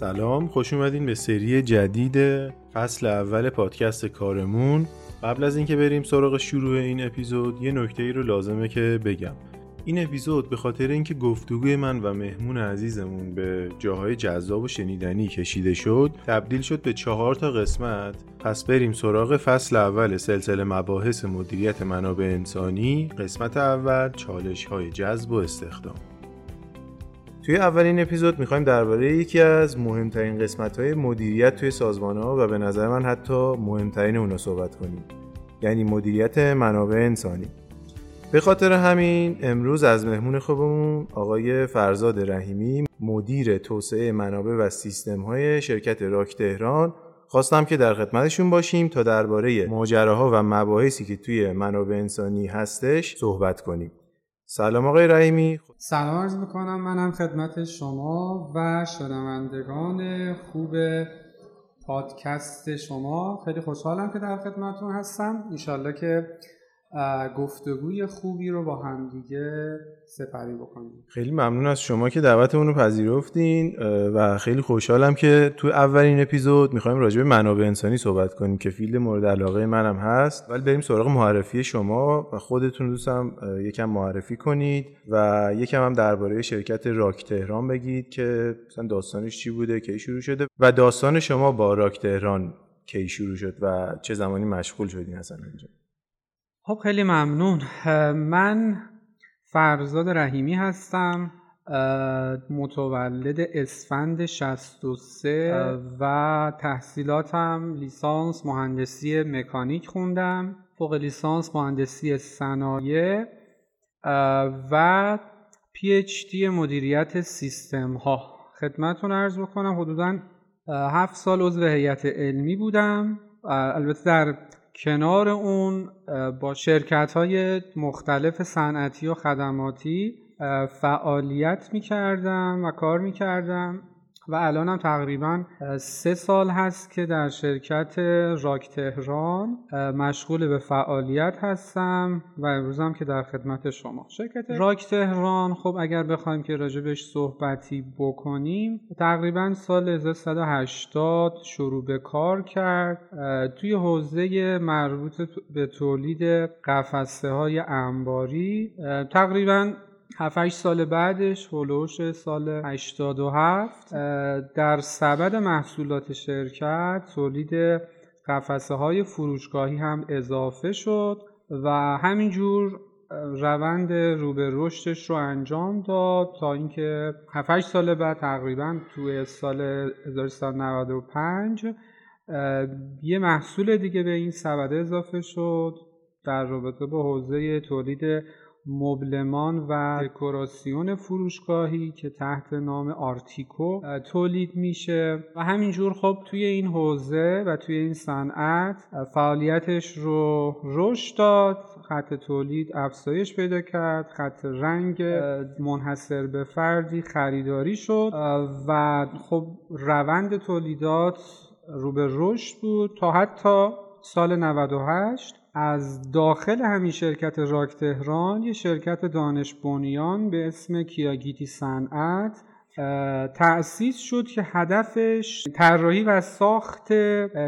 سلام خوش اومدین به سری جدید فصل اول پادکست کارمون. قبل از اینکه بریم سراغ شروع این اپیزود یه نکته ای رو لازمه که بگم. این اپیزود به خاطر اینکه گفتگوی من و مهمون عزیزمون به جاهای جذاب و شنیدنی کشیده شد تبدیل شد به چهار تا قسمت. پس بریم سراغ فصل اول سلسله مباحث مدیریت منابع انسانی قسمت اول چالش های جذب و استخدام. توی اولین اپیزود می‌خوایم درباره یکی از مهمترین قسمت های مدیریت توی سازمان ها و به نظر من حتی مهمترین اونا صحبت کنیم. یعنی مدیریت منابع انسانی. به خاطر همین امروز از مهمون خوبمون آقای فرزاد رحیمی مدیر توسعه منابع و سیستم های شرکت راک تهران خواستم که در خدمتشون باشیم تا درباره ماجراها و مباحثی که توی منابع انسانی هستش صحبت کنیم. سلام آقای رحیمی. سلام عرض می‌کنم. منم خدمت شما و شنوندگان خوب پادکست شما. خیلی خوشحالم که در خدمتتون هستم. انشالله که گفتگوی خوبی رو با همدیگه سپری بکنیم. خیلی ممنون از شما که دعوتمون رو پذیرفتین و خیلی خوشحالم که تو اولین اپیزود می‌خوایم راجع به منابع انسانی صحبت کنیم که field مورد علاقه منم هست. ولی بریم سراغ معرفی شما و خودتون دوستم یکم معرفی کنید و یکم هم درباره شرکت راک تهران بگید که مثلا داستانش چی بوده کی شروع شده و داستان شما با راک تهران کی شروع شد و چه زمانی مشغول شدین اصلا اینجا. خب خیلی ممنون. من فرزاد رحیمی هستم متولد اسفند 63 و تحصیلاتم لیسانس مهندسی مکانیک خوندم. فوق لیسانس مهندسی صنایع و پی اچ دی مدیریت سیستم ها خدمتتون عرض بکنم حدودا هفت سال عضو هیئت علمی بودم. البته در کنار اون با شرکت های مختلف صنعتی و خدماتی فعالیت می کردم و کار می کردم و الانم تقریبا سه سال هست که در شرکت راک تهران مشغول به فعالیت هستم و امروزم که در خدمت شما. شرکت راک تهران خب اگر بخوایم که راجبش صحبتی بکنیم تقریبا سال 1380 شروع به کار کرد توی حوزه مربوط به تولید قفسه های انباری تقریبا 7 سال بعدش هلوش سال 87 در سبد محصولات شرکت تولید قفسه های فروشگاهی هم اضافه شد و همینجور روند رو به رشدش رو انجام داد تا اینکه 7 سال بعد تقریبا توی سال 1395 یه محصول دیگه به این سبد اضافه شد در رابطه با حوزه تولید مبلمان و دکوراسیون فروشگاهی که تحت نام آرتیکو تولید میشه. و همینجور خب توی این حوزه و توی این صنعت فعالیتش رو رشد داد خط تولید افزایش پیدا کرد خط رنگ منحصر به فردی خریداری شد. و خب روند تولیدات رو به رشد بود تا حتی سال 98 از داخل همین شرکت راک تهران یه شرکت دانش بنیان به اسم کیاگیتی صنعت تأسیس شد که هدفش طراحی و ساخت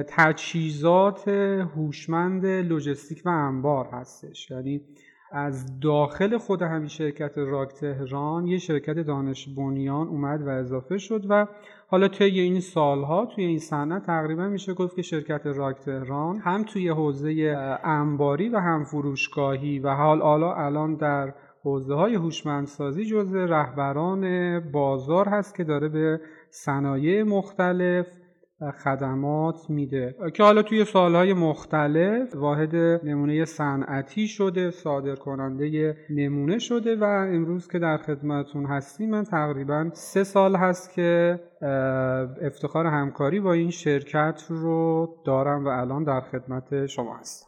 تجهیزات هوشمند لوجستیک و انبار هستش. یعنی از داخل خود همین شرکت راک تهران یه شرکت دانش بنیان اومد و اضافه شد و حالا توی این سالها توی این صنعت تقریبا میشه گفت که شرکت راک تهران هم توی حوزه انباری و هم فروشگاهی و حال حالا الان در حوزه های هوشمندسازی جزء رهبران بازار هست که داره به صنایع مختلف خدمات میده. که حالا توی سالهای مختلف واحد نمونه صنعتی شده صادر کننده نمونه شده و امروز که در خدمتون هستیم من تقریبا سه سال هست که افتخار همکاری با این شرکت رو دارم و الان در خدمت شما هستم.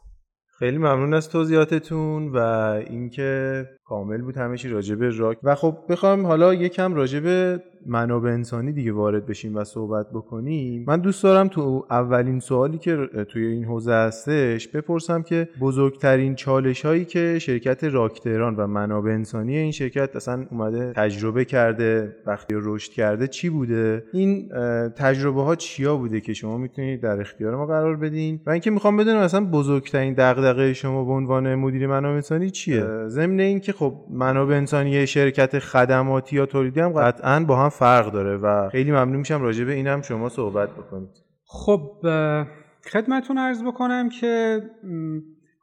خیلی ممنون از توضیحاتتون و اینکه کامل بود همه چی راجب راک. و خب بخوام حالا یکم راجب منابع انسانی دیگه وارد بشیم و صحبت بکنیم. من دوست دارم تو اولین سوالی که توی این حوزه هستش بپرسم که بزرگترین چالش هایی که شرکت راک تهران و منابع انسانی این شرکت اصلا اومده تجربه کرده وقتی رشد کرده چی بوده؟ این تجربه ها چیا بوده که شما می‌تونید در اختیار ما قرار بدین؟ و اینکه می‌خوام بدونم اصلا بزرگترین دغدغه شما به عنوان مدیر منابع انسانی چیه؟ ضمن اینکه خب منابع انسانی شرکت خدماتی یا تولیدی هم قطعا با هم فرق داره و خیلی ممنون میشم راجع به اینم شما صحبت بکنید. خب خدمتون عرض بکنم که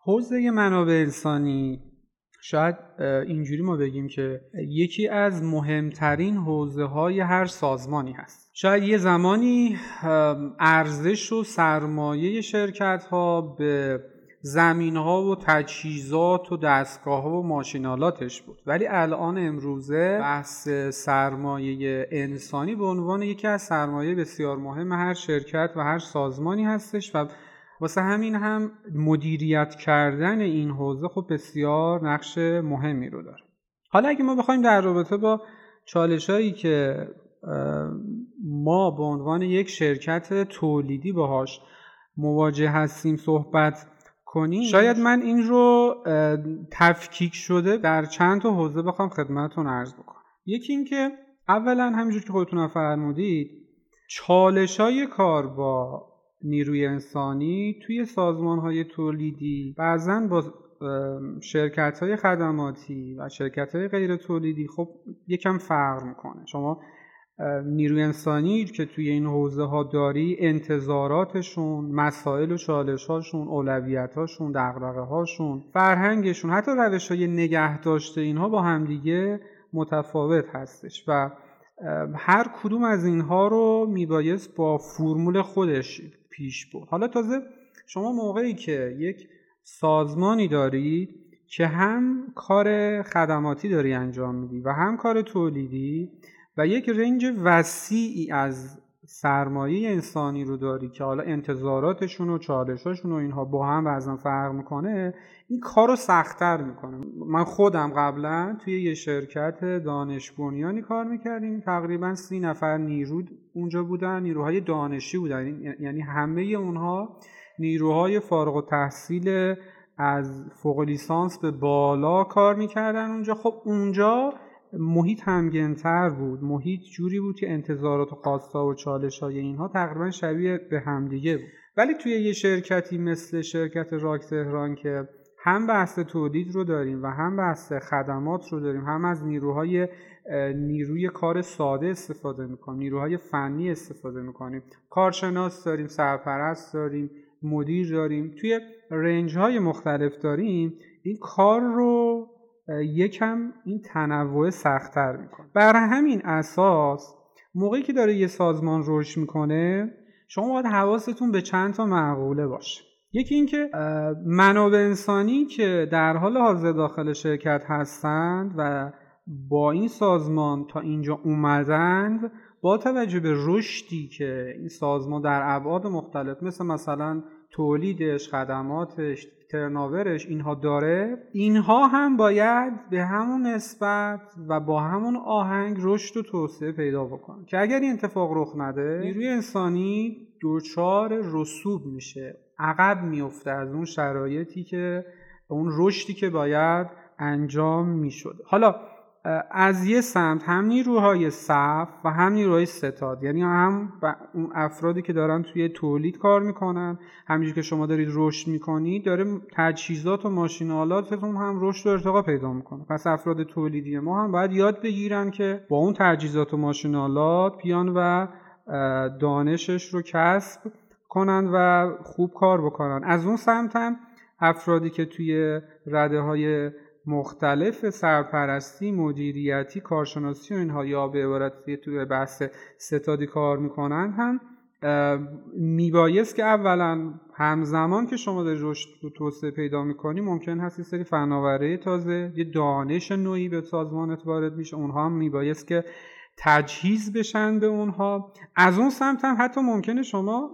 حوزه منابع انسانی شاید اینجوری ما بگیم که یکی از مهمترین حوزه های هر سازمانی هست. شاید یه زمانی ارزش و سرمایه شرکت ها به زمین ها و تجهیزات و دستگاه ها و ماشینالاتش بود. ولی الان امروزه بحث سرمایه انسانی به عنوان یکی از سرمایه بسیار مهم هر شرکت و هر سازمانی هستش و واسه همین هم مدیریت کردن این حوزه خب بسیار نقش مهمی رو داره. حالا اگه ما بخوایم در رابطه با چالش هایی که ما به عنوان یک شرکت تولیدی باهاش مواجه هستیم صحبت کنیم شاید من این رو تفکیک شده در چند تا حوزه بخوام خدمتتون عرض بکنم. یکی اینکه اولا همینجور که خودتون فرمودید چالش های کار با نیروی انسانی توی سازمان های تولیدی بعضا با شرکت های خدماتی و شرکت های غیر تولیدی خب یکم فرق می‌کنه. شما نیروی انسانی که توی این حوزه ها داری انتظاراتشون مسائل و چالش هاشون اولویت هاشون هاشون فرهنگشون حتی روش های نگه داشته اینها با همدیگه متفاوت هستش و هر کدوم از اینها رو میبایست با فرمول خودش پیش برد. حالا تازه شما موقعی که یک سازمانی داری که هم کار خدماتی داری انجام میدی و هم کار تولیدی و یک رنج وسیعی از سرمایه انسانی رو داری که حالا انتظاراتشون و چالشاشون و اینها با هم بعضا فرق می‌کنه این کار رو سختتر می‌کنه. من خودم قبلا توی یه شرکت دانش بنیانی کار می‌کردیم. تقریبا سی نفر نیرو اونجا بودن نیروهای دانشی بودن. یعنی همه اونها نیروهای فارغ و تحصیل از فوق لیسانس به بالا کار می‌کردن اونجا. خب اونجا محیط همگنتر بود. محیط جوری بود که انتظارات و خواستا و چالش های اینها تقریبا شبیه به همدیگه بود. ولی توی یه شرکتی مثل شرکت راک تهران که هم بحث تولید رو داریم و هم بحث خدمات رو داریم هم از نیروهای نیروی کار ساده استفاده می‌کنیم نیروهای فنی استفاده می‌کنیم. کارشناس داریم سرپرست داریم مدیر داریم. توی رنج های مختلف داریم. این کار رو یکم این تنوع سختتر می‌کنه. بر همین اساس موقعی که داره یه سازمان رشد می‌کنه شما باید حواستون به چند تا معقوله باشه. یکی اینکه منابع انسانی که در حال حاضر داخل شرکت هستند و با این سازمان تا اینجا اومدند با توجه به رشدی که این سازمان در ابعاد مختلف مثل مثلا تولیدش خدماتش ترناورش اینها داره اینها هم باید به همون نسبت و با همون آهنگ رشد و توسعه پیدا بکنه که اگر این اتفاق رخ نده نیروی انسانی دچار رسوب میشه. عقب میفته از اون شرایطی که اون رشدی که باید انجام می‌شد. حالا از یه سمت هم نیروهای صف و هم نیروهای ستاد. یعنی هم اون افرادی که دارن توی تولید کار می‌کنن همینجور که شما دارید رشد می‌کنید داره تجهیزات و ماشینالاتتون هم رشد و ارتقا پیدا می‌کنه. پس افراد تولیدی ما هم باید یاد بگیرن که با اون تجهیزات و ماشینالات بیان و دانشش رو کسب کنند و خوب کار بکنن. از اون سمت هم افرادی که توی رده های مختلف سرپرستی مدیریتی کارشناسی و اینها یا به عبارت توی بحث ستادی کار می‌کنن هم میبایست که اولا همزمان که شما در رشد و توسعه پیدا می‌کنی ممکن هست یه سری فناوره تازه یه دانش نوعی به سازمانت وارد میشه. اونها هم میبایست که تجهیز بشن به اونها. از اون سمت هم حتی ممکنه شما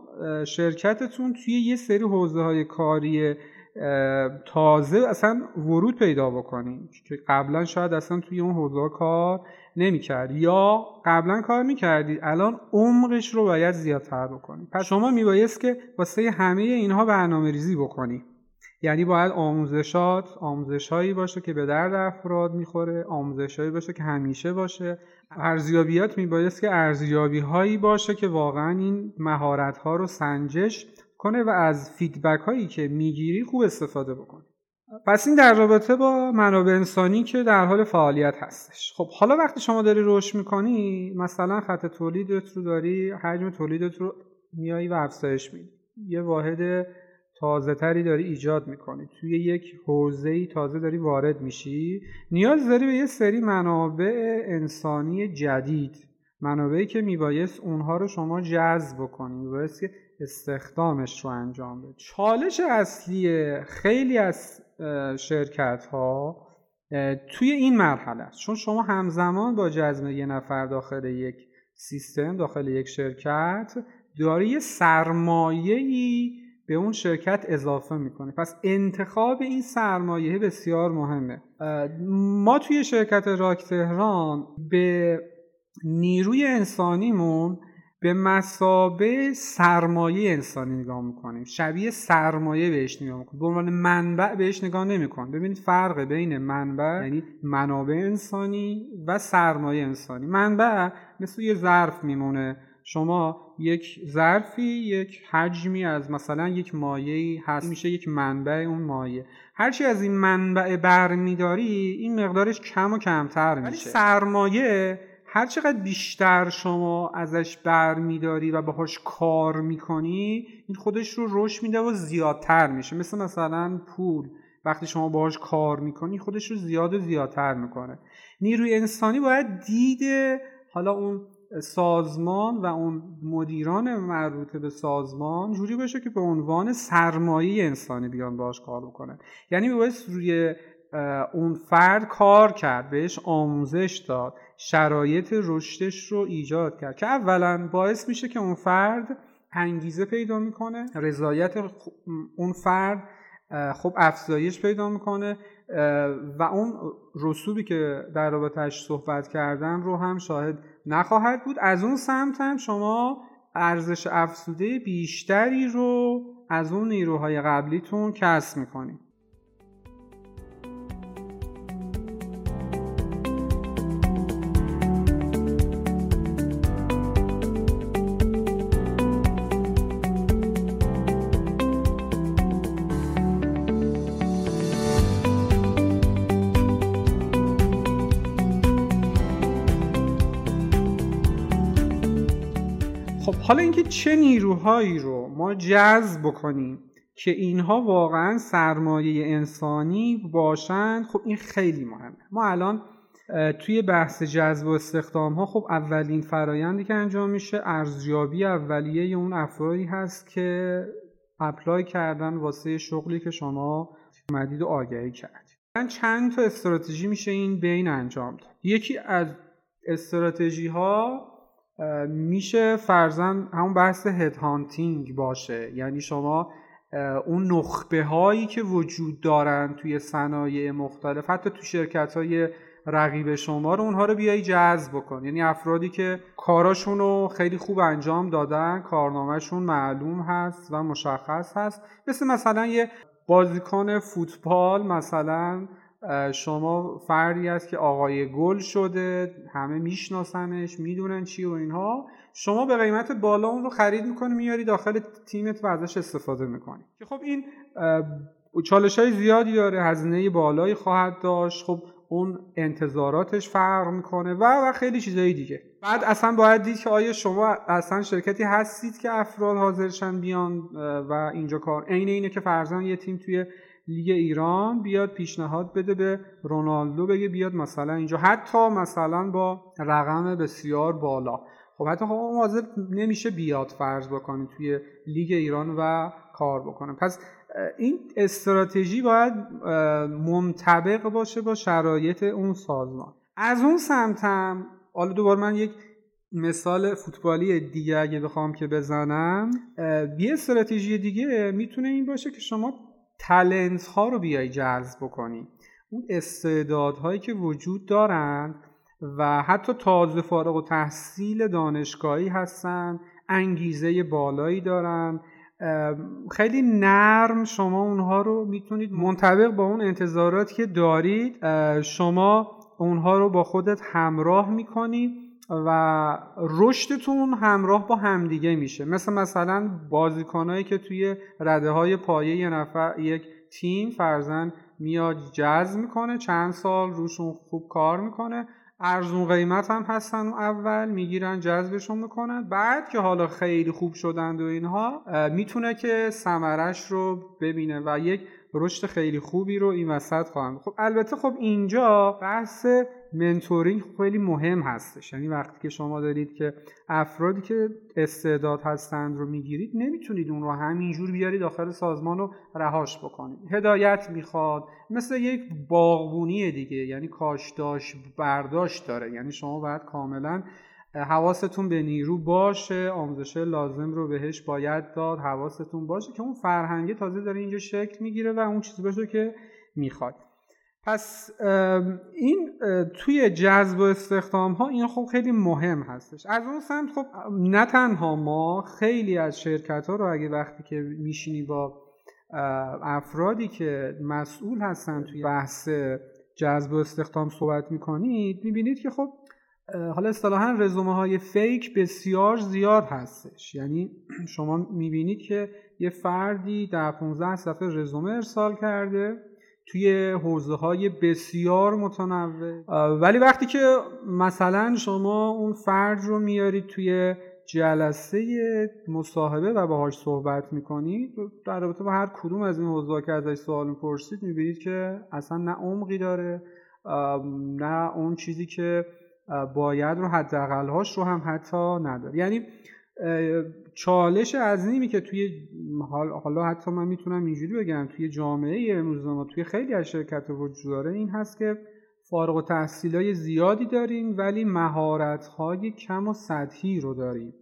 شرکتتون توی یه سری حوزه های کاری تازه اصلا ورود پیدا بکنی. که قبلا شاید اصلا توی اون حوزه کار نمی‌کرد یا قبلا کار می‌کردی الان عمقش رو باید زیادتر بکنی. پس شما میبایست که واسه همه اینها برنامه ریزی بکنی. یعنی باید آموزشات آموزش هایی باشه که به درد افراد می‌خوره آموزش هایی باشه که همیشه باشه. ارزیابیات میبایست که ارزیابی هایی باشه که واقعا این مهارت ها رو سنجش کنه و از فیدبک هایی که می‌گیری خوب استفاده بکنه پس این در رابطه با منابع انسانی که در حال فعالیت هستش. خب حالا وقتی شما داری رشد می‌کنی مثلا خط تولیدت رو داری حجم تولیدت رو میایی و افزایش میدی. یه واحد تازه تری داری ایجاد می‌کنی. توی یک حوزه ای تازه داری وارد میشی. نیاز داری به یه سری منابع انسانی جدید. منابعی که میبایست اونها رو شما جذب بکنی. میبایست که استخدامش رو انجام بده. چالش اصلی خیلی از شرکت ها توی این مرحله است. چون شما همزمان با جذب یه نفر داخل یک سیستم داخل یک شرکت داری یه سرمایه‌ای به اون شرکت اضافه می‌کنه پس انتخاب این سرمایه بسیار مهمه. ما توی شرکت راک تهران به نیروی انسانیمون به مسابه سرمایه انسانی نگاه می‌کنیم. شبیه سرمایه بهش نگاه می‌کنیم. به عنوان منبع بهش نگاه نمی‌کنیم. ببینید فرق بین منبع یعنی منابع انسانی و سرمایه انسانی. منبع مثل یه ظرف میمونه. شما یک ظرفی یک حجمی از مثلا یک مایه هست. میشه یک منبع اون مایه هرچی از این منبع برمیداری این مقدارش کم و کمتر میشه. سرمایه هر چقدر بیشتر شما ازش برمیداری و باهاش کار می‌کنی این خودش رو رشد میده و زیادتر میشه. مثل مثلا پول. وقتی شما باهاش کار می‌کنی خودش رو زیاد و زیادتر می‌کنه. نیروی انسانی باید دیده حالا اون سازمان و اون مدیران مربوط به سازمان جوری باشه که به عنوان سرمایه انسانی بیان باش کار بکنن یعنی باید روی اون فرد کار کرد بهش آموزش داد. شرایط رشدش رو ایجاد کرد. که اولا باعث میشه که اون فرد انگیزه پیدا می‌کنه رضایت اون فرد خب افزایش پیدا می‌کنه و اون رسوبی که در رابطهش صحبت کردم رو هم شاهد نخواهد بود. از اون سمت هم شما ارزش افزوده بیشتری رو از اون نیروهای قبلیتون کسب می‌کنید. حالا اینکه چه نیروهایی رو ما جذب بکنیم که اینها واقعا سرمایه انسانی باشند خب این خیلی مهمه. ما الان توی بحث جذب و استخدام ها خب اولین فرایندی که انجام میشه ارزیابی اولیه اون افرادی هست که اپلای کردن واسه شغلی که شما مدید آگهی کردید. چند تا استراتژی میشه این بین انجام داد. یکی از استراتژی ها میشه فرزن همون بحث هد هانتینگ باشه. یعنی شما اون نخبه هایی که وجود دارن توی صنایع مختلف حتی تو شرکت های رقیب شما رو اونها رو بیایی جذب بکن. یعنی افرادی که کاراشون رو خیلی خوب انجام دادن کارنامهشون معلوم هست و مشخص هست. مثل مثلا یه بازیکن فوتبال مثلا شما فردی است که آقای گل شده همه میشناسنش می‌دونن چی و اینها. شما به قیمت بالا اون رو خرید می‌کنی میاری داخل تیمت و ازش استفاده می‌کنی. که خب این چالش های زیادی داره هزینه بالایی خواهد داشت. خب اون انتظاراتش فرق می‌کنه و و خیلی چیزایی دیگه. بعد اصلا باید دید که آیا شما اصلا شرکتی هستید که افراد حاضرشن بیان و اینجا کار عین اینه که فرزن یه تیم توی لیگ ایران بیاد پیشنهاد بده به رونالدو بگه بیاد مثلا اینجا. حتی مثلا با رقم بسیار بالا. خب حتی خب حاضر نمیشه بیاد فرض بکنه توی لیگ ایران و کار بکنه. پس این استراتژی باید منطبق باشه با شرایط اون سازمان. از اون سمتم حالا دوباره من یک مثال فوتبالی دیگه اگه بخوام که بزنم یه استراتژی دیگه می‌تونه این باشه که شما تلنت ها رو بیای جذب بکنی. اون استعدادهایی که وجود دارند و حتی تازه فارغ و تحصیل دانشگاهی هستن انگیزه بالایی دارن خیلی نرم شما اونها رو می‌تونید منطبق با اون انتظاراتی که دارید شما اونها رو با خودت همراه می‌کنید و رشدتون همراه با همدیگه میشه. مثل مثلا بازیکنهایی که توی رده های پایه یه نفر یک تیم فرزن میاد جذب می‌کنه چند سال روشون خوب کار می‌کنه ارزون قیمت هم هستن اول می‌گیرن جذبشون می‌کنن. بعد که حالا خیلی خوب شدند و اینها می‌تونه که سمرش رو ببینه و یک رشد خیلی خوبی رو این وسط خواهم. خب البته خب اینجا بحث منتورینگ خیلی مهم هستش. یعنی وقتی که شما دارید که افرادی که استعداد هستند رو می‌گیرید نمی‌تونید اون رو همینجور بیارید داخل سازمان رو رهاش بکنید. هدایت می‌خواد. مثل یک باغبونی دیگه. یعنی کاشتاش برداشت داره. یعنی شما باید کاملا حواستون به نیرو باشه. آموزش لازم رو بهش باید داد. حواستون باشه که اون فرهنگه تازه داره اینجا شکل می‌گیره و اون چیزی باشه که می‌خواد. پس این توی جذب و استخدام ها این خب خیلی مهم هستش. از اون سمت خب نه تنها ما خیلی از شرکت ها رو اگه وقتی که میشینی با افرادی که مسئول هستن توی بحث جذب و استخدام صحبت می‌کنید می‌بینید که خب حالا اصطلاحا رزومه های فیک بسیار زیاد هستش. یعنی شما می‌بینید که یه فردی در 15 صفحه رزومه ارسال کرده. توی حوزه های بسیار متنوع. ولی وقتی که مثلا شما اون فرد رو میارید توی جلسه مصاحبه و باهاش صحبت می‌کنید در رابطه با هر کدوم از این حوزه که ازش سوال می‌پرسید می‌بینید که اصلا نه عمقی داره نه اون چیزی که باید رو حداقلهاش رو هم حتی نداره. یعنی چالش عظیمی که توی حالا حتی من می‌تونم اینجوری بگم توی جامعه امروز ما توی خیلی از شرکت وجود داره این هست که فارغ و تحصیل های زیادی داریم ولی مهارت های کم و سطحی رو داریم.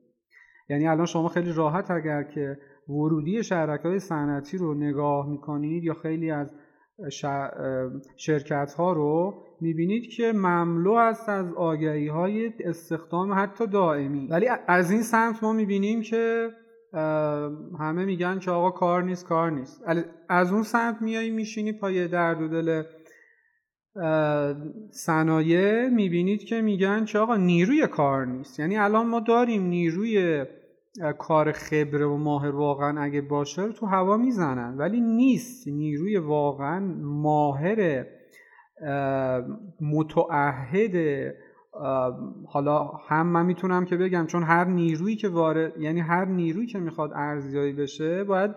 یعنی الان شما خیلی راحت اگر که ورودی شرکت های صنعتی رو نگاه می‌کنید یا خیلی از شرکت ها رو می‌بینید که مملو است از آگهی های استخدام حتی دائمی. ولی از این سمت ما می‌بینیم که همه میگن که آقا کار نیست کار نیست. از اون سمت میایی میشینی پای درد و دل صنایع می‌بینید که میگن که آقا نیروی کار نیست. یعنی الان ما داریم نیروی کار خبره و ماهر واقعا اگه باشه تو هوا می‌زنن. ولی نیست. نیروی واقعا ماهر متعهد حالا هم من می‌تونم که بگم چون هر نیرویی که وارد یعنی هر نیرویی که می‌خواد ارزیابی بشه باید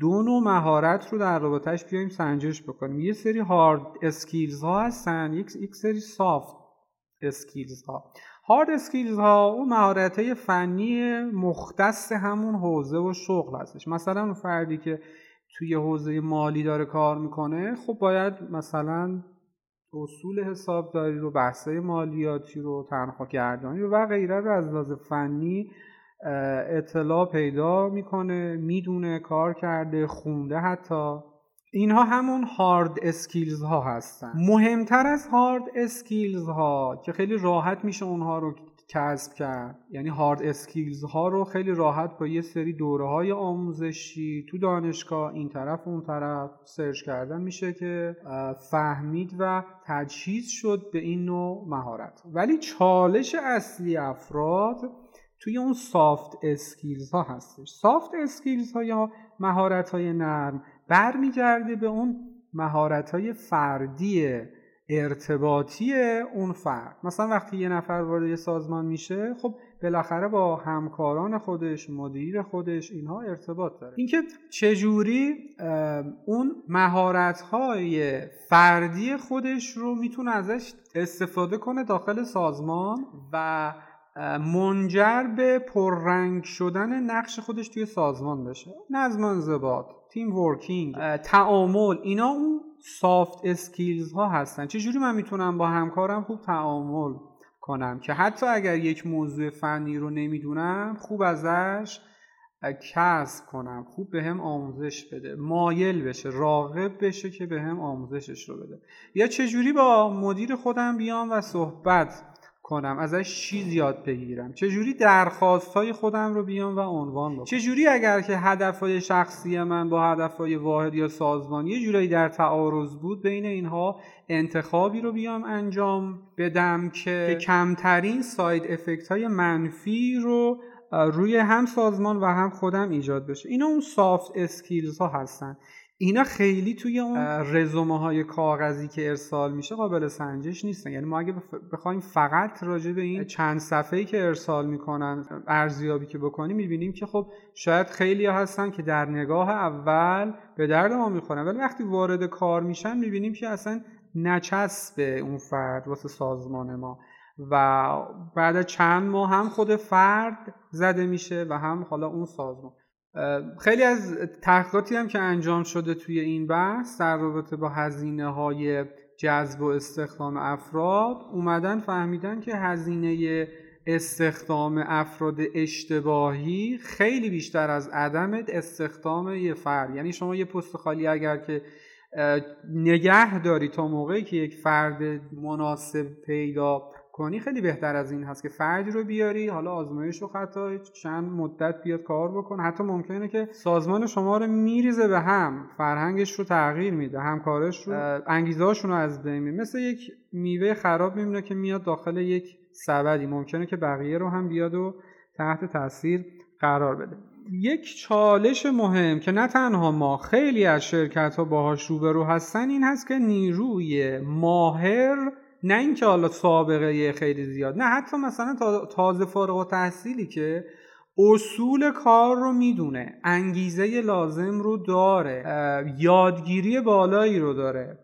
دو نوع مهارت رو در رابطه‌ش بیایم سنجش بکنیم. یه سری hard skills ها هستن یک سری soft skills ها. hard skills ها اون مهارت های فنی مختص همون حوزه و شغل هستش. مثلا اون فردی که توی حوزه مالی داره کار می‌کنه خب باید مثلا اصول حسابداری رو بحثای مالیاتی رو تنخواه گردانی رو و غیره رو از لحاظ فنی اطلاع پیدا می‌کنه می‌دونه کار کرده خونده حتی. اینها همون hard skills ها هستن. مهمتر از hard skills ها که خیلی راحت میشه اونها رو کسب کرد. یعنی hard skills ها رو خیلی راحت با یه سری دوره های آموزشی تو دانشگاه این طرف اون طرف search کردن میشه که فهمید و تجهیز شد به این نوع مهارت. ولی چالش اصلی افراد توی اون soft skills ها هستش. soft skills ها یا مهارت های نرم برمیگرده به اون مهارت های فردی ارتباطی اون فرد. مثلا وقتی یه نفر وارد یه سازمان میشه خب بالاخره با همکاران خودش مدیر خودش اینها ارتباط داره. اینکه چجوری اون مهارت های فردی خودش رو می‌تونه ازش استفاده کنه داخل سازمان و منجر به پررنگ شدن نقش خودش توی سازمان بشه. نظم انضباط team working. تعامل اینا اون soft skills ها هستن. چجوری من می‌تونم با همکارم خوب تعامل کنم؟ که حتی اگر یک موضوع فنی رو نمی‌دونم خوب ازش کسب کنم. خوب به هم آموزش بده. مایل بشه راغب بشه که به هم آموزشش رو بده. یا چجوری با مدیر خودم بیام و صحبت کنم ازش چیز یاد بگیرم. چجوری درخواست های خودم رو بیام و عنوان بکنم؟ چجوری اگر که هدف های شخصی من با هدف های واحد یا سازمانی یه جورایی در تعارض بود بین اینها انتخابی رو بیام انجام بدم که کمترین side effect های منفی رو روی هم سازمان و هم خودم ایجاد بشه. اینا اون soft skills ها هستن. اینا خیلی توی اون رزومه های کاغذی که ارسال میشه قابل سنجش نیستن. یعنی ما اگه بخوایم فقط راجع به این چند صفحه‌ای که ارسال می‌کنن ارزیابی که بکنیم می‌بینیم که خب شاید خیلی هستن که در نگاه اول به درد ما می‌خورن ولی وقتی وارد کار میشن می‌بینیم که اصلا نچسب اون فرد واسه سازمان ما. و بعد چند ماه هم خود فرد زده میشه و هم حالا اون سازمان. خیلی از تحقیقاتی هم که انجام شده توی این بحث در رابطه با هزینه های جذب و استخدام افراد اومدن فهمیدن که هزینه استخدام افراد اشتباهی خیلی بیشتر از عدم استخدام یه فرد. یعنی شما یه پست خالی اگر که نگه داری تا موقعی که یک فرد مناسب پیدا کنی خیلی بهتر از این هست که فردی رو بیاری حالا آزمایش و خطا چند مدت بیاد کار بکن. حتی ممکنه که سازمان شما رو میریزه به هم فرهنگش رو تغییر میده همکارش رو انگیزه رو از بین مثل یک میوه خراب میمونه که میاد داخل یک سبدی. ممکنه که بقیه رو هم بیاد و تحت تاثیر قرار بده. یک چالش مهم که نه تنها ما خیلی از شرکت ها باهاش روبرو هستن این هست که نیروی ماهر نه اینکه حالا سابقه خیلی زیاد نه حتی مثلا تازه فارغ و تحصیلی که اصول کار رو می‌دونه انگیزه لازم رو داره یادگیری بالایی رو داره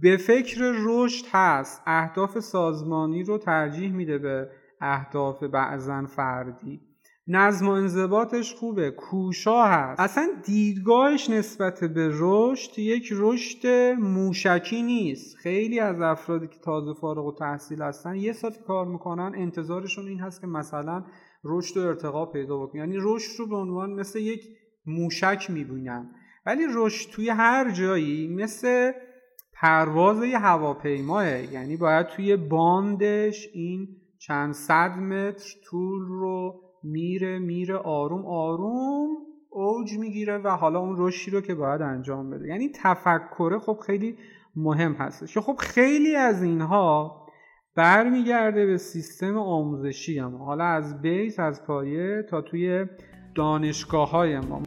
به فکر رشد هست اهداف سازمانی رو ترجیح میده به اهداف بعضا فردی. نظم و انضباطش خوبه. کوشا هست. اصلا دیدگاهش نسبت به رشد یک رشد موشکی نیست. خیلی از افرادی که تازه فارغ و تحصیل هستن یه سال کار می‌کنن انتظارشون این هست که مثلا رشد و ارتقا پیدا بکنن. یعنی رشد رو به عنوان مثل یک موشک می‌بینن. ولی رشد توی هر جایی مثل پرواز یه هواپیماه. یعنی باید توی باندش این چند صد متر طول رو میره میره آروم آروم اوج می‌گیره و حالا اون رشدی رو که باید انجام بده. یعنی تفکره خب خیلی مهم هستش. خب خیلی از اینها برمیگرده به سیستم آموزشی ما. حالا از بیس از پایه تا توی دانشگاه های ما.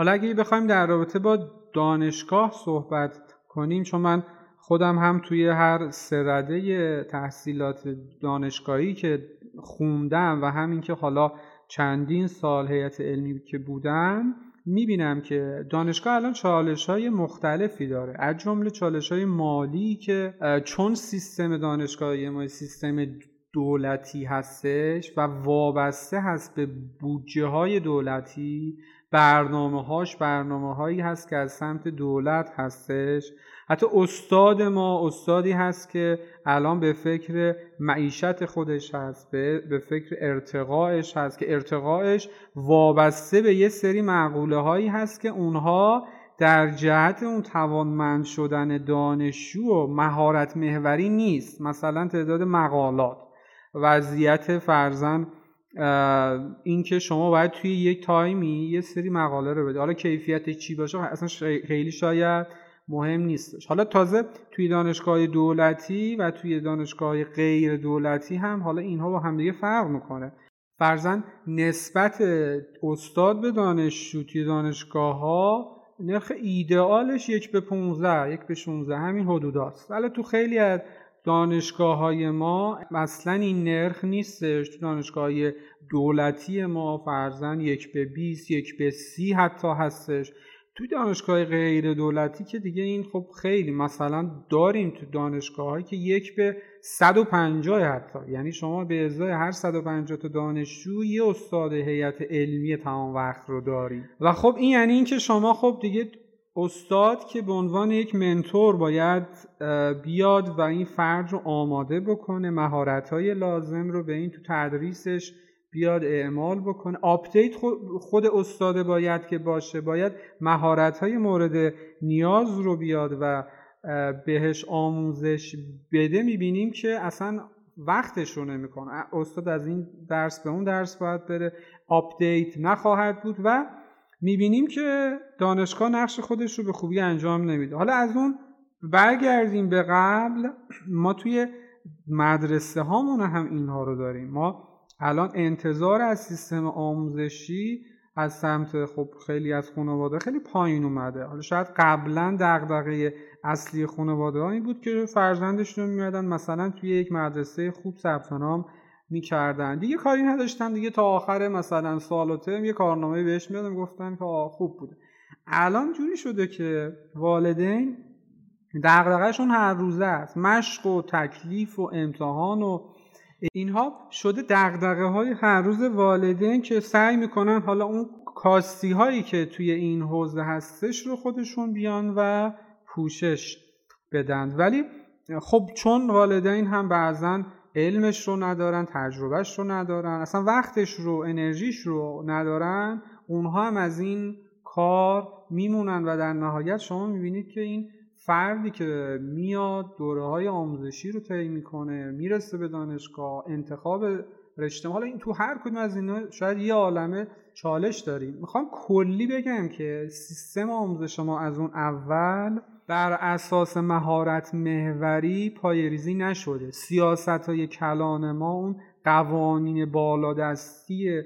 حالا اگه بخوایم در رابطه با دانشگاه صحبت کنیم چون من خودم هم توی هر سرده تحصیلات دانشگاهی که خوندم و همین که حالا چندین سال هیئت علمی که بودم می‌بینم که دانشگاه الان چالش های مختلفی داره. از جمله چالش های مالی که چون سیستم دانشگاهی ما سیستم دولتی هستش و وابسته هست به بودجه های دولتی برنامه هاش برنامه هایی هست که از سمت دولت هستش. حتی استاد ما استادی هست که الان به فکر معیشت خودش هست به, فکر ارتقاش هست که ارتقاش وابسته به یه سری معقوله هایی هست که اونها در جهت اون توانمند شدن دانشجو و مهارت محوری نیست. مثلا تعداد مقالات وضعیت فرزن اینکه شما باید توی یک تایمی یه سری مقاله رو بده. حالا کیفیت چی باشه؟ اصلا خیلی شاید مهم نیستش. حالا تازه توی دانشگاه دولتی و توی دانشگاه غیر دولتی هم حالا اینها با همدیگه فرق می‌کنه. فرزن نسبت استاد به دانشجو توی دانشگاه ها نرخ ایدئالش یک به 15 یک به 16 همین حدود است ولی تو خیلی از دانشگاه های ما اصلا این نرخ نیستش. تو دانشگاه دولتی ما فرزن یک به 20 یک به 30 حتی هستش. توی دانشگاه غیر دولتی که دیگه این خب خیلی مثلا داریم تو دانشگاه که یک به 150 حتی. یعنی شما به ازای هر 150 تا دانشجو یه استاد هیئت علمی تمام وقت رو داریم. و خب این یعنی اینکه شما خب دیگه استاد که به عنوان یک mentor باید بیاد و این فرد رو آماده بکنه مهارت های لازم رو به این تو تدریسش بیاد اعمال بکنه. update خود استاد باید که باشه باید مهارت های مورد نیاز رو بیاد و بهش آموزش بده. می‌بینیم که اصلا وقتش رو نمی‌کنه. استاد از این درس به اون درس باید بره. update نخواهد بود و می‌بینیم که دانشگاه نقش خودش رو به خوبی انجام نمیده. حالا از اون برگردیم به قبل. ما توی مدرسه هامون هم اینها رو داریم. ما الان انتظار از سیستم آموزشی از سمت خب خیلی از خانواده خیلی پایین اومده. حالا شاید قبلا دغدغه اصلی خانواده این بود که فرزندشون میادن مثلا توی یک مدرسه خوب ثبت نام می‌کردن. دیگه کاری نداشتن. دیگه تا آخر مثلا سال و ترم یه کارنامه بهش میادن گفتن که خوب بوده. الان جوری شده که والدین دغدغهشون هر روزه است. مشق و تکلیف و امتحان و اینها شده دقدقه های هر روز والدین که سعی می‌کنن حالا اون کاستی هایی که توی این حوزه هستش رو خودشون بیان و پوشش بدن. ولی خب چون والدین هم بعضا علمش رو ندارن تجربهش رو ندارن اصلا وقتش رو انرژیش رو ندارن اونها هم از این کار میمونن و در نهایت شما می‌بینید که این فردی که میاد دوره های آموزشی رو طی می‌کنه می‌رسه به دانشگاه انتخاب رشته حالا این تو هر کدوم از اینا شاید یه عالمه چالش داریم می‌خوام کلی بگم که سیستم آموزش ما از اون اول بر اساس مهارت محوری پایریزی نشده. سیاست های کلان ما اون قوانین بالادستی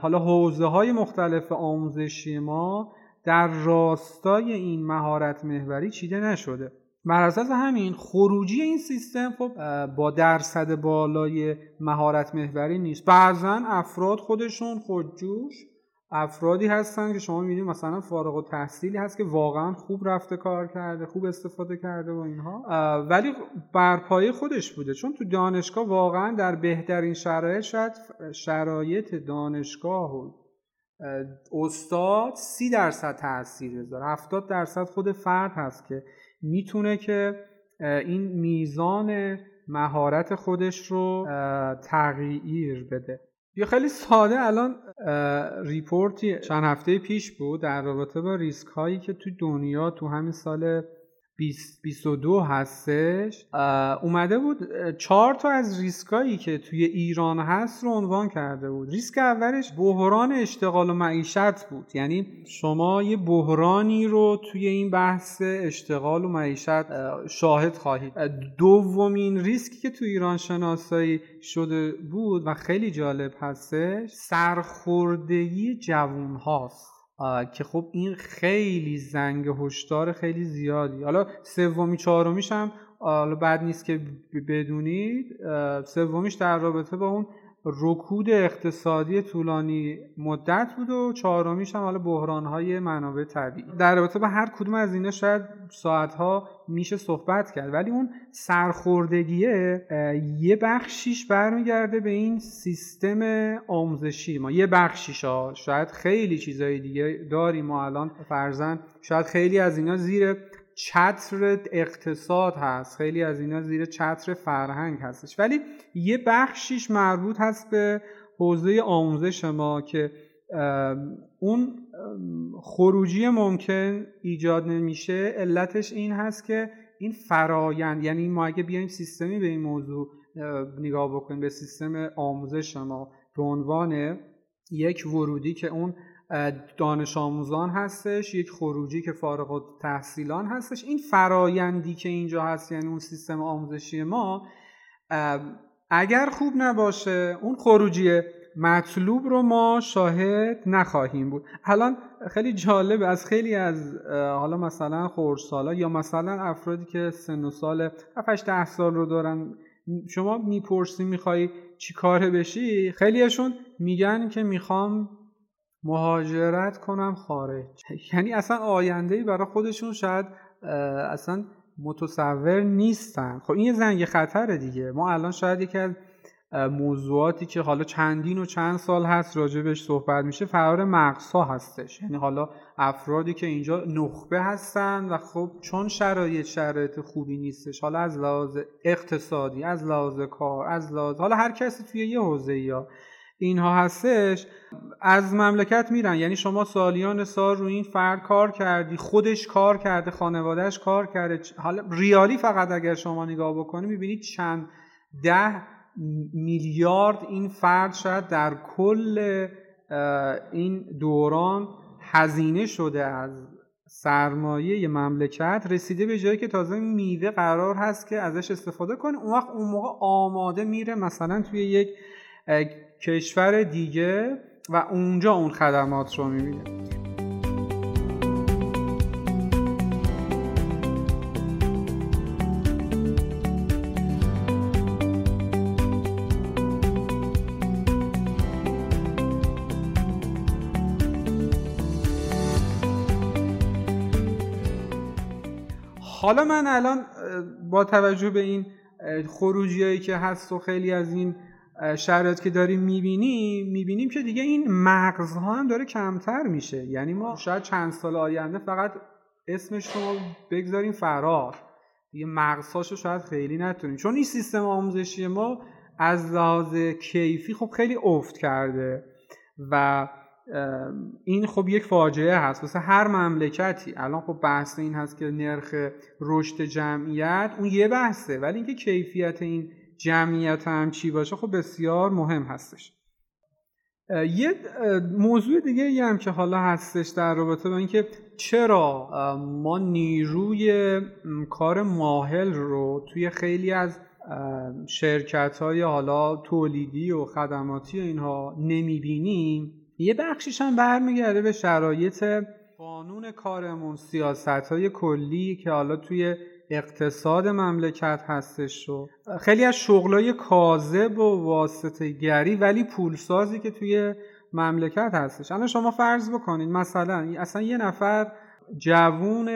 حالا حوزه های مختلف آموزشی ما در راستای این مهارت محوری چیده نشده. بر اساس همین خروجی این سیستم خب با درصد بالای مهارت محوری نیست. بعضا افراد خودشون خودجوش افرادی هستن که شما می‌بینید مثلا فارغ و تحصیلی هست که واقعا خوب رفته کار کرده خوب استفاده کرده و اینها. ولی بر خودش بوده. چون تو دانشگاه واقعا در بهترین شرایط شاید شرایط دانشگاه و استاد سی درصد تاثیر بذاره هفتاد درصد خود فرد هست که می‌تونه که این میزان مهارت خودش رو تغییر بده. یه خیلی ساده الان report ی چند هفته پیش بود در رابطه با ریسک هایی که تو دنیا تو همین سال 2022 هستش. اومده بود چهار تا از ریسکایی که توی ایران هست رو عنوان کرده بود. ریسک اولش بحران اشتغال و معیشت بود. یعنی شما یه بحرانی رو توی این بحث اشتغال و معیشت شاهد خواهید. دومین ریسکی که توی ایران شناسایی شده بود و خیلی جالب هستش سرخوردگی جوون هاست که خب این خیلی زنگ هشدار خیلی زیادی. حالا سومی چهارمیش هم حالا بعد نیست که بدونید سومیش در رابطه با اون رکود اقتصادی طولانی مدت بود و چهارمیش هم حالا بحرانهای منابع طبیعی. در رابطه با هر کدوم از اینا شاید ساعتها میشه صحبت کرد ولی اون سرخوردگیه یه بخشیش برمیگرده به این سیستم آموزشی ما. یه بخشیش ها شاید خیلی چیزهای دیگه داریم ما الان فرزن شاید خیلی از اینا زیر چتر اقتصاد هست. خیلی از اینا زیر چتر فرهنگ هستش. ولی یه بخشیش مربوط هست به حوزه آموزش ما که اون خروجی ممکن ایجاد نمیشه. علتش این هست که این فرایند یعنی ما اگه بیایم سیستمی به این موضوع نگاه بکنیم به سیستم آموزش ما به عنوان یک ورودی که اون دانش آموزان هستش یک خروجی که فارغ تحصیلان هستش. این فرایندی که اینجا هست یعنی اون سیستم آموزشی ما اگر خوب نباشه اون خروجی مطلوب رو ما شاهد نخواهیم بود. الان خیلی جالبه از خیلی از حالا مثلا خورسالا یا مثلا افرادی که سن و سال 7 ده سال رو دارن شما می‌پرسی می‌خوای چی کاره بشی خیلیشون میگن که می‌خوام مهاجرت کنم خارج. یعنی اصلا آینده برای خودشون شاید اصلا متصور نیستن. خب این یه زنگ خطره دیگه. ما الان شاید یکی از موضوعاتی که حالا چندین و چند سال هست راجبش صحبت میشه فرار مغزها هستش. یعنی حالا افرادی که اینجا نخبه هستن و خب چون شرایط شرایط خوبی نیستش حالا از لحاظ اقتصادی از لحاظ کار از لحاظ حالا هر کسی توی یه حوزه یا اینها هستش از مملکت میرن. یعنی شما سالیان سال رو این فرد کار کردی خودش کار کرده خانوادهش کار کرده. حالا ریالی فقط اگر شما نگاه بکنی می‌بینید چند ده میلیارد این فرد شاید در کل این دوران هزینه شده از سرمایه مملکت. رسیده به جایی که تازه میوه قرار هست که ازش استفاده کنه. اون وقت اون موقع آماده میره مثلا توی یک کشور دیگه و اونجا اون خدمات رو می‌بینه. حالا من الان با توجه به این خروجی که هست و خیلی از این شرایط که داریم می‌بینیم می‌بینیم که دیگه این مغزها هم داره کمتر میشه. یعنی ما شاید چند سال آینده فقط اسمش رو بگذاریم فرار. دیگه مغزهاشو شاید خیلی نتونیم. چون این سیستم آموزشی ما از لحاظ کیفی خب خیلی افت کرده و این خب یک فاجعه هست. مثل هر مملکتی. الان خب بحث این هست که نرخ رشد جمعیت اون یه بحثه. ولی اینکه کیفیت این جمعیت هم چی باشه خب بسیار مهم هستش. یه موضوع دیگه ای هم که حالا هستش در رابطه با اینکه چرا ما نیروی کار ماهل رو توی خیلی از شرکت های حالا تولیدی و خدماتی و اینها نمی‌بینیم یه بخشیش هم برمیگرده به شرایط قانون کارمون سیاست های کلی که حالا توی اقتصاد مملکت هستش و خیلی از شغلای کاذب و واسطه گری ولی پولسازی که توی مملکت هستش. الان شما فرض بکنید مثلا اصلا یه نفر جوون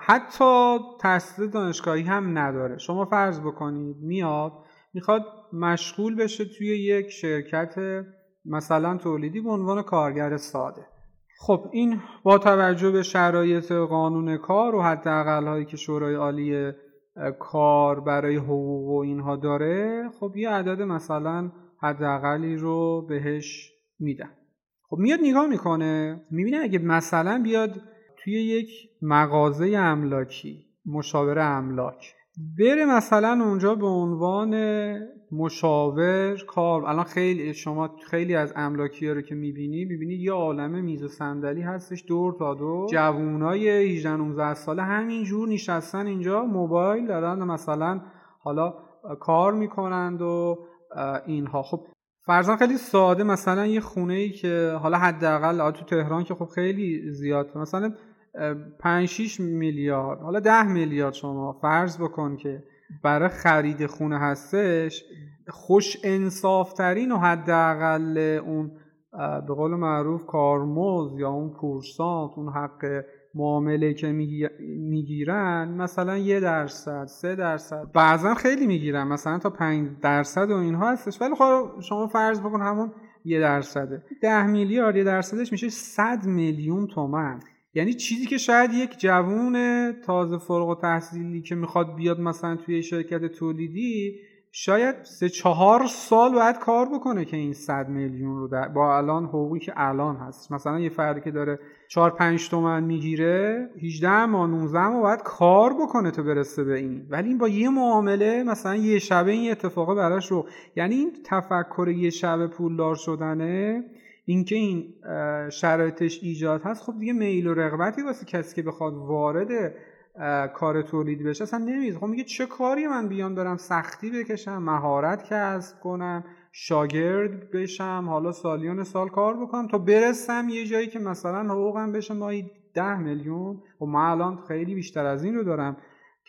حتی تحصیل دانشگاهی هم نداره. شما فرض بکنید میاد می‌خواد مشغول بشه توی یک شرکت مثلا تولیدی به عنوان کارگر ساده. خب این با توجه به شرایط قانون کار و حداقل هایی که شورای عالی کار برای حقوق و اینها داره خب یه عدد مثلا حداقلی رو بهش میدن. خب میاد نگاه می‌کنه می‌بینه اگه مثلا بیاد توی یک مغازه املاکی مشاور املاک بره مثلا اونجا به عنوان مشاور کار. الان خیلی شما خیلی از املاکی رو که می‌بینی می‌بینی یه عالمه میز و صندلی هستش دور تا دور. جوونای 18 19 ساله همینجور نشستن اینجا موبایل دارن مثلا حالا کار می‌کنند و اینها. خب فرضاً خیلی ساده مثلا یه خونه ای که حالا حداقل تو تهران که خب خیلی زیاد مثلا 5 6 میلیارد حالا 10 میلیارد شما فرض بکن که برای خرید خونه هستش خوش انصافترین و حداقل اون به قول معروف کارمز یا اون پورسانت اون حق معامله که می‌گیرن مثلا یه درصد سه درصد. بعضا خیلی می‌گیرن مثلا تا پنج درصد و اینها هستش. ولی خب شما فرض بکن همون یه درصده. ده میلیارد یه درصدش میشه صد میلیون تومن. یعنی چیزی که شاید یک جوون تازه فارغ و تحصیلی که می‌خواد بیاد مثلا توی شرکت تولیدی شاید سه چهار سال باید کار بکنه که این صد میلیون رو در با الان حقوقی که الان هست. مثلا یه فردی که داره 4 5 تومن می‌گیره 18 ما 19 ما باید کار بکنه تا برسه به این. ولی این با یه معامله مثلا یه شبه این اتفاقه براش رو یعنی این تفکر یه شب پولدار شدنه اینکه این شرایطش ایجاد هست خب دیگه میل و رغبتی واسه کسی که بخواد وارد کار تولید بشه اصلا نمیز خب میگه چه کاری من بیام برم سختی بکشم مهارت کسب کنم شاگرد بشم حالا سالیان سال کار بکنم تا برسم یه جایی که مثلا حقوقم بشه مایی ده میلیون. و من الان خیلی بیشتر از این رو دارم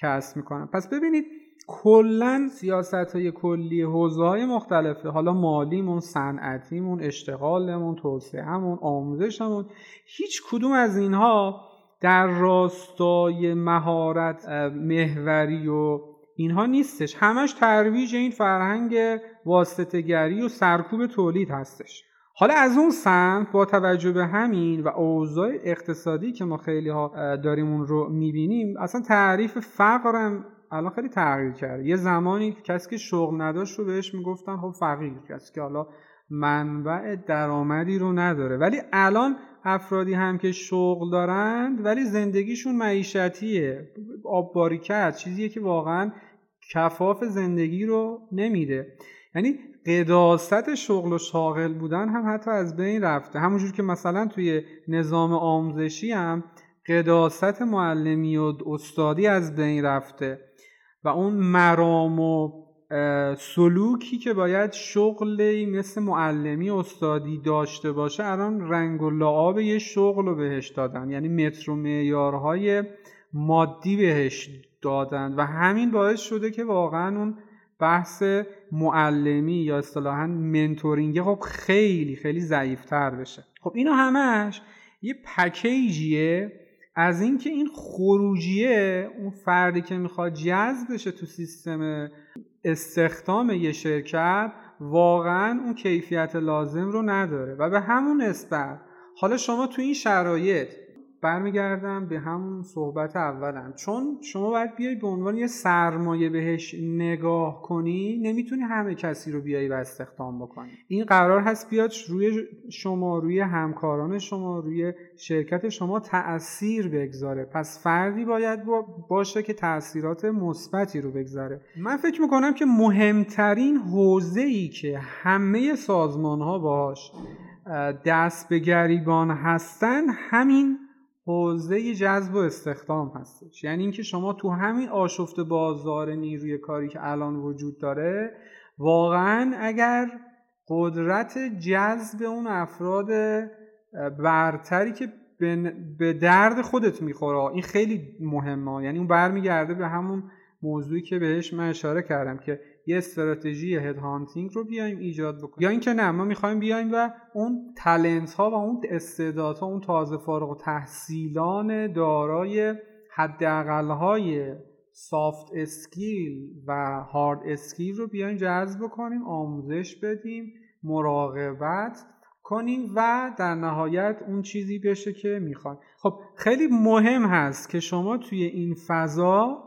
کسب می‌کنم. پس ببینید کلا سیاست های کلی حوزه های مختلفه. حالا مالیمون صنعتیمون اشتغالمون توسعهمون آموزشمون هیچ کدوم از اینها در راستای مهارت محوری و اینها نیستش. همش ترویج این فرهنگ واسطگری و سرکوب تولید هستش. حالا از اون سمت با توجه به همین و اوضاع اقتصادی که ما خیلی ها داریم اون رو می‌بینیم اصلا تعریف فقرم الان خیلی تغییر کرده. یه زمانی کسی که شغل نداشت رو بهش می‌گفتن خب فقیر کسی که حالا منبع درآمدی رو نداره. ولی الان افرادی هم که شغل دارند ولی زندگیشون معیشتیه. آب باریکت چیزیه که واقعا کفاف زندگی رو نمیده. یعنی قداست شغل و شاغل بودن هم حتی از بین رفته. همونجور که مثلا توی نظام آموزشی هم قداست معلمی و استادی از بین رفته. و اون مرام و سلوکی که باید شغلی مثل معلمی استادی داشته باشه الان رنگ و لعاب یه شغل رو بهش دادن. یعنی متر و معیارهای مادی بهش دادن. و همین باعث شده که واقعا اون بحث معلمی یا اصطلاحا منتورینگ خب خیلی خیلی ضعیفتر بشه. خب اینا همش یه پکیجیه از اینکه این خروجیه اون فردی که می‌خواد جذب بشه تو سیستم استخدام یه شرکت واقعا اون کیفیت لازم رو نداره. و به همون نسبت حالا شما تو این شرایط برمیگردم به همون صحبت اولم. چون شما باید بیای به عنوان یه سرمایه بهش نگاه کنی نمی‌تونی همه کسی رو بیای و استخدام بکنی. این قرار هست بیاد روی شما روی همکاران شما روی شرکت شما تاثیر بگذاره. پس فردی باید باشه که تاثیرات مثبتی رو بگذاره. من فکر می‌کنم که مهمترین حوزه ای که همه سازمان ها باش دست به گریبان هستن همین حوزه جذب و استخدام هستش. یعنی اینکه شما تو همین آشفت بازار نیروی کاری که الان وجود داره واقعا اگر قدرت جذب اون افراد برتری که به درد خودت می‌خوره این خیلی مهمه. یعنی اون برمیگرده به همون موضوعی که بهش من اشاره کردم که یه استراتژی head hunting رو بیایم ایجاد بکنیم. یا اینکه نه ما می‌خوایم بیایم و اون talent ها و اون استعدادها اون تازه فارغ التحصیلان دارای حداقل های soft skill و hard skill رو بیایم جذب کنیم آموزش بدیم مراقبت کنیم و در نهایت اون چیزی بشه که می‌خواد خب خیلی مهم هست که شما توی این فضا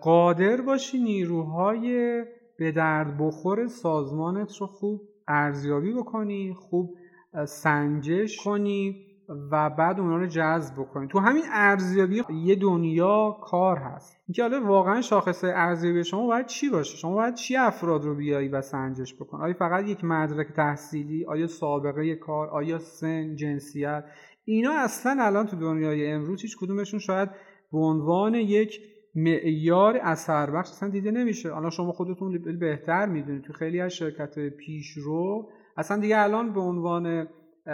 قادر باشی نیروهای به درد بخور سازمانت رو خوب ارزیابی بکنی خوب سنجش کنی و بعد اونا رو جذب بکنی. تو همین ارزیابی یه دنیا کار هست. اینکه حالا واقعا شاخصه ارزیابی شما باید چی باشه؟ شما باید چی افراد رو بیایی و سنجش بکنی؟ آیا فقط یک مدرک تحصیلی؟ آیا سابقه کار؟ آیا سن جنسیت؟ اینا اصلا الان تو دنیای امروز هیچ کدومشون شاید به عنوان یک معیار اثر بخش اصلا دیده نمیشه. الان شما خودتون بهتر می‌دونید. تو خیلی از شرکت پیشرو اصلا دیگه الان به عنوان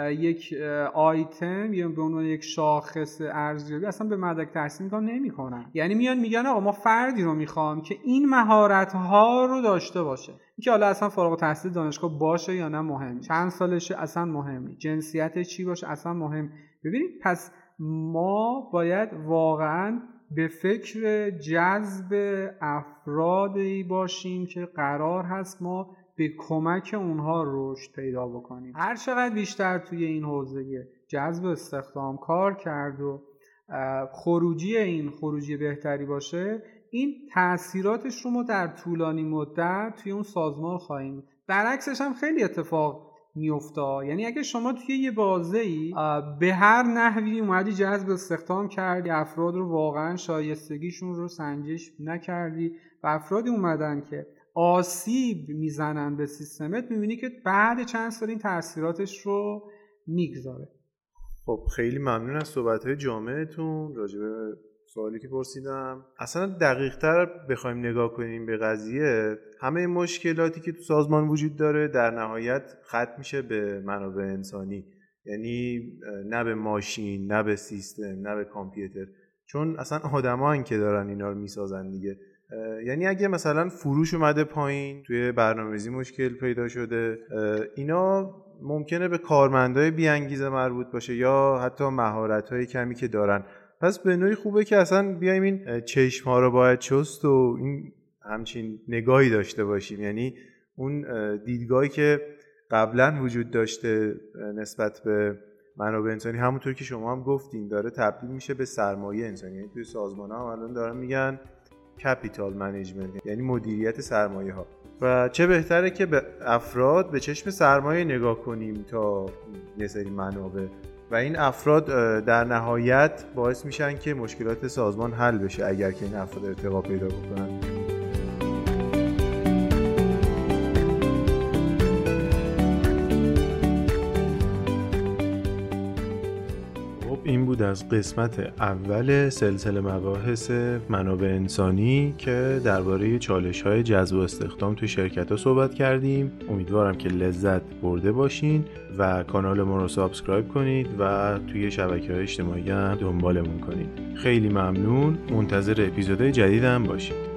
یک آیتم یا به عنوان یک شاخص ارزیابی اصلا به مدرک تحصیل نگاه نمی‌کنن. یعنی میان میگن آقا ما فردی رو می‌خوام که این مهارت ها رو داشته باشه. اینکه حالا اصلا فارغ تحصیل دانشگاه باشه یا نه مهم. چند سالشه اصلا مهم. جنسیت چی باشه اصلا مهم. ببینید پس ما باید واقعا به فکر جذب افرادی باشیم که قرار هست ما به کمک اونها رشد پیدا بکنیم. هر چقدر بیشتر توی این حوزه جذب استخدام کار کرد و خروجی این خروجی بهتری باشه این تاثیراتش رو ما در طولانی مدت توی اون سازمان خواهیم. برعکسش هم خیلی اتفاق میفته یعنی اگه شما توی یه بازه ای به هر نحوی اومدی جذب استخدام کردی افراد رو واقعا شایستگیشون رو سنجش نکردی و افرادی اومدن که آسیب می‌زنن به سیستمت می‌بینی که بعد چند سال این تاثیراتش رو می‌گذاره. خب خیلی ممنون از صحبت های جامعتون راجبه سوالی که پرسیدم. اصلا دقیق تر بخوایم نگاه کنیم به قضیه همه مشکلاتی که تو سازمان وجود داره در نهایت ختم میشه به منابع انسانی. یعنی نه به ماشین نه به سیستم نه به کامپیوتر. چون اصلا آدمان که دارن اینا رو می‌سازن دیگه. یعنی اگه مثلا فروش اومده پایین توی برنامه‌ریزی مشکل پیدا شده اینا ممکنه به کارمندای بیانگیزه مربوط باشه یا حتی مهارت کمی که دارن. پس به نوعی خوبه که اصلا بیایم این چشم ها رو باید چست و این همچین نگاهی داشته باشیم. یعنی اون دیدگاهی که قبلا وجود داشته نسبت به منابع انسانی همونطور که شما هم گفتین داره تبدیل میشه به سرمایه انسانی. یعنی توی سازمان ها الان دارن میگن capital management یعنی مدیریت سرمایه ها. و چه بهتره که به افراد به چشم سرمایه نگاه کنیم تا یه سری منابع و این افراد در نهایت باعث میشن که مشکلات سازمان حل بشه اگر که این افراد ارتقا پیدا بکنن. از قسمت اول سلسله مباحث منابع انسانی که درباره چالش های جذب و استخدام توی شرکت ها صحبت کردیم. امیدوارم که لذت برده باشین و کانال ما رو سابسکرایب کنید و توی شبکه های اجتماعی هم دنبالمون کنید. خیلی ممنون. منتظر اپیزودهای جدیدم باشید.